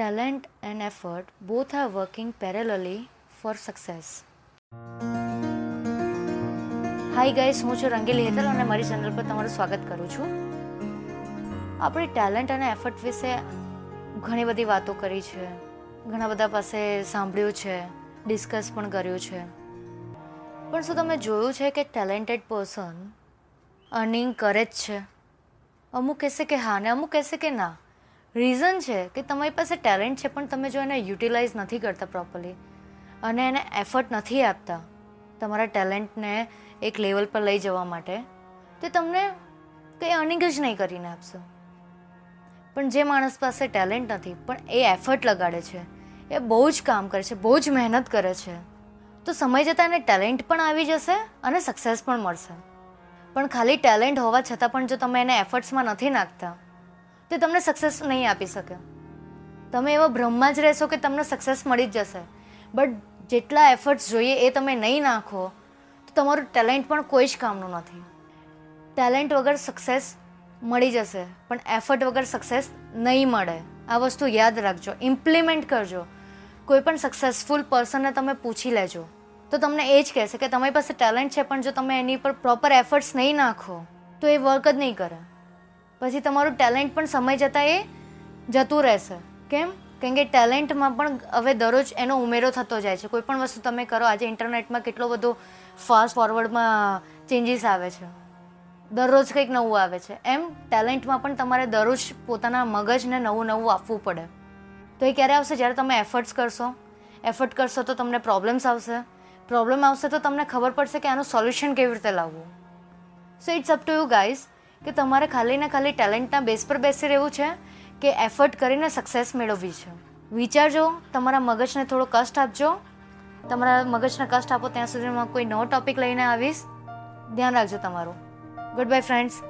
talent and effort both are working parallelly for success. Hi guys હું છું રંગીલી હેતલ અને મારી ચેનલ પર તમારું સ્વાગત કરું છું. આપણે ટેલેન્ટ અને એફર્ટ વિશે ઘણી બધી વાતો કરી છે. ઘણા બધા પાસે સાંભળ્યું છે ડિસ્કસ પણ કર્યું છે. પણ શું તમે જોયું છે કે ટેલેન્ટેડ પર્સન અર્નિંગ કરે જ છે? અમુક કહેશે કે હા ને અમુક કહેશે કે ના. રીઝન છે કે તમારી પાસે ટેલેન્ટ છે, પણ તમે જો એને યુટિલાઇઝ નથી કરતા પ્રોપરલી અને એને એફર્ટ નથી આપતા તમારા ટેલેન્ટને એક લેવલ પર લઈ જવા માટે, તે તમને કંઈ અર્નિંગ જ નહીં કરીને આપશે. પણ જે માણસ પાસે ટેલેન્ટ નથી, પણ એ એફર્ટ લગાડે છે, એ બહુ જ કામ કરે છે, બહુ જ મહેનત કરે છે, તો સમય જતાં એને ટેલેન્ટ પણ આવી જશે અને સક્સેસ પણ મળશે. પણ ખાલી ટેલેન્ટ હોવા છતાં પણ જો તમે એને એફર્ટ્સમાં નથી નાખતા તો તમને સક્સેસ નહીં આપી શકે. તમે એવા ભ્રમમાં જ રહેશો કે તમને સક્સેસ મળી જ જશે. બટ જેટલા એફર્ટ્સ જોઈએ એ તમે નહીં નાખો, તો તમારું ટેલેન્ટ પણ કોઈ જ કામનું નથી. ટેલેન્ટ વગર સક્સેસ મળી જશે, પણ એફર્ટ વગર સક્સેસ નહીં મળે. આ વસ્તુ યાદ રાખજો. ઇમ્પ્લિમેન્ટ કરજો. કોઈ પણ સક્સેસફુલ પર્સનને તમે પૂછી લેજો. તો તમને એ જ કહેશે કે તમારી પાસે ટેલેન્ટ છે, પણ જો તમે એની પર પ્રોપર એફર્ટ્સ નહીં નાખો, તો એ વર્ક જ નહીં કરે. પછી તમારું ટેલેન્ટ પણ સમય જતાં એ જતું રહેશે. કેમ? કેમ કે ટેલેન્ટમાં પણ હવે દરરોજ એનો ઉમેરો થતો જાય છે. કોઈ પણ વસ્તુ તમે કરો, આજે ઇન્ટરનેટમાં કેટલો બધો ફાસ્ટ ફોરવર્ડમાં ચેન્જીસ આવે છે. દરરોજ કંઈક નવું આવે છે. એમ ટેલેન્ટમાં પણ તમારે દરરોજ પોતાના મગજને નવું નવું આપવું પડે. તો એ ક્યારે આવશે? જ્યારે તમે એફર્ટ્સ કરશો. એફર્ટ કરશો તો તમને પ્રોબ્લેમ્સ આવશે. પ્રોબ્લેમ આવશે તો તમને ખબર પડશે કે આનું સોલ્યુશન કેવી રીતે લાવવું. So it's up to you guys કે તમારે ખાલી ને ખાલી ટેલેન્ટના બેઝ પર બેસી રહેવું છે કે એફર્ટ કરીને સક્સેસ મેળવવી છે? વિચારજો, તમારા મગજને થોડો કષ્ટ આપજો. તમારા મગજને કષ્ટ આપો, ત્યાં સુધીમાં કોઈ નવો ટોપિક લઈને આવીશ. ધ્યાન રાખજો તમારું. Good bye friends